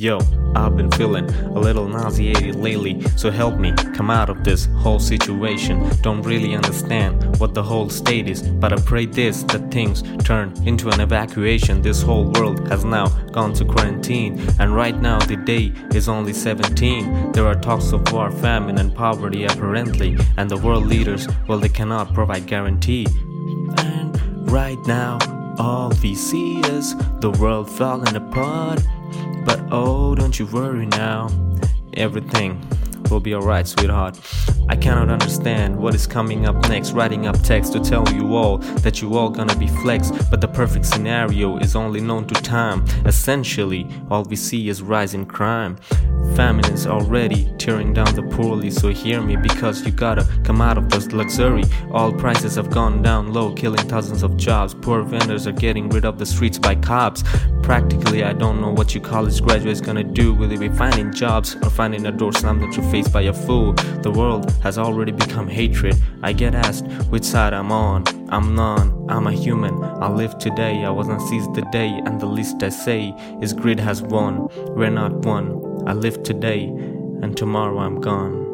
Yo, I've been feeling a little nauseated lately, so help me come out of this whole situation. Don't really understand what the whole state is, but I pray this that things turn into an evacuation. This whole world has now gone to quarantine, and right now the day is only 17. There are talks of war, famine, and poverty apparently, and the world leaders, well, they cannot provide guarantee. And right now, all we see is the world falling apart. But oh, don't you worry now. Everything will be alright, sweetheart. I cannot understand what is coming up next. Writing up text to tell you all that you all gonna be flexed, but the perfect scenario is only known to time. Essentially, all we see is rising crime. Famine is already tearing down the poorly, so hear me because you gotta come out of this luxury. All prices have gone down low, killing thousands of jobs. Poor vendors are getting rid of the streets by cops. Practically, I don't know what you college graduates gonna do. Will they be finding jobs or finding a door slammed at your face by a fool? The world has already become hatred. I get asked which side I'm on. I'm none, I'm a human. I live today, I wasn't seized the day, and the least I say is greed has won. We're not one. I live today, and tomorrow I'm gone.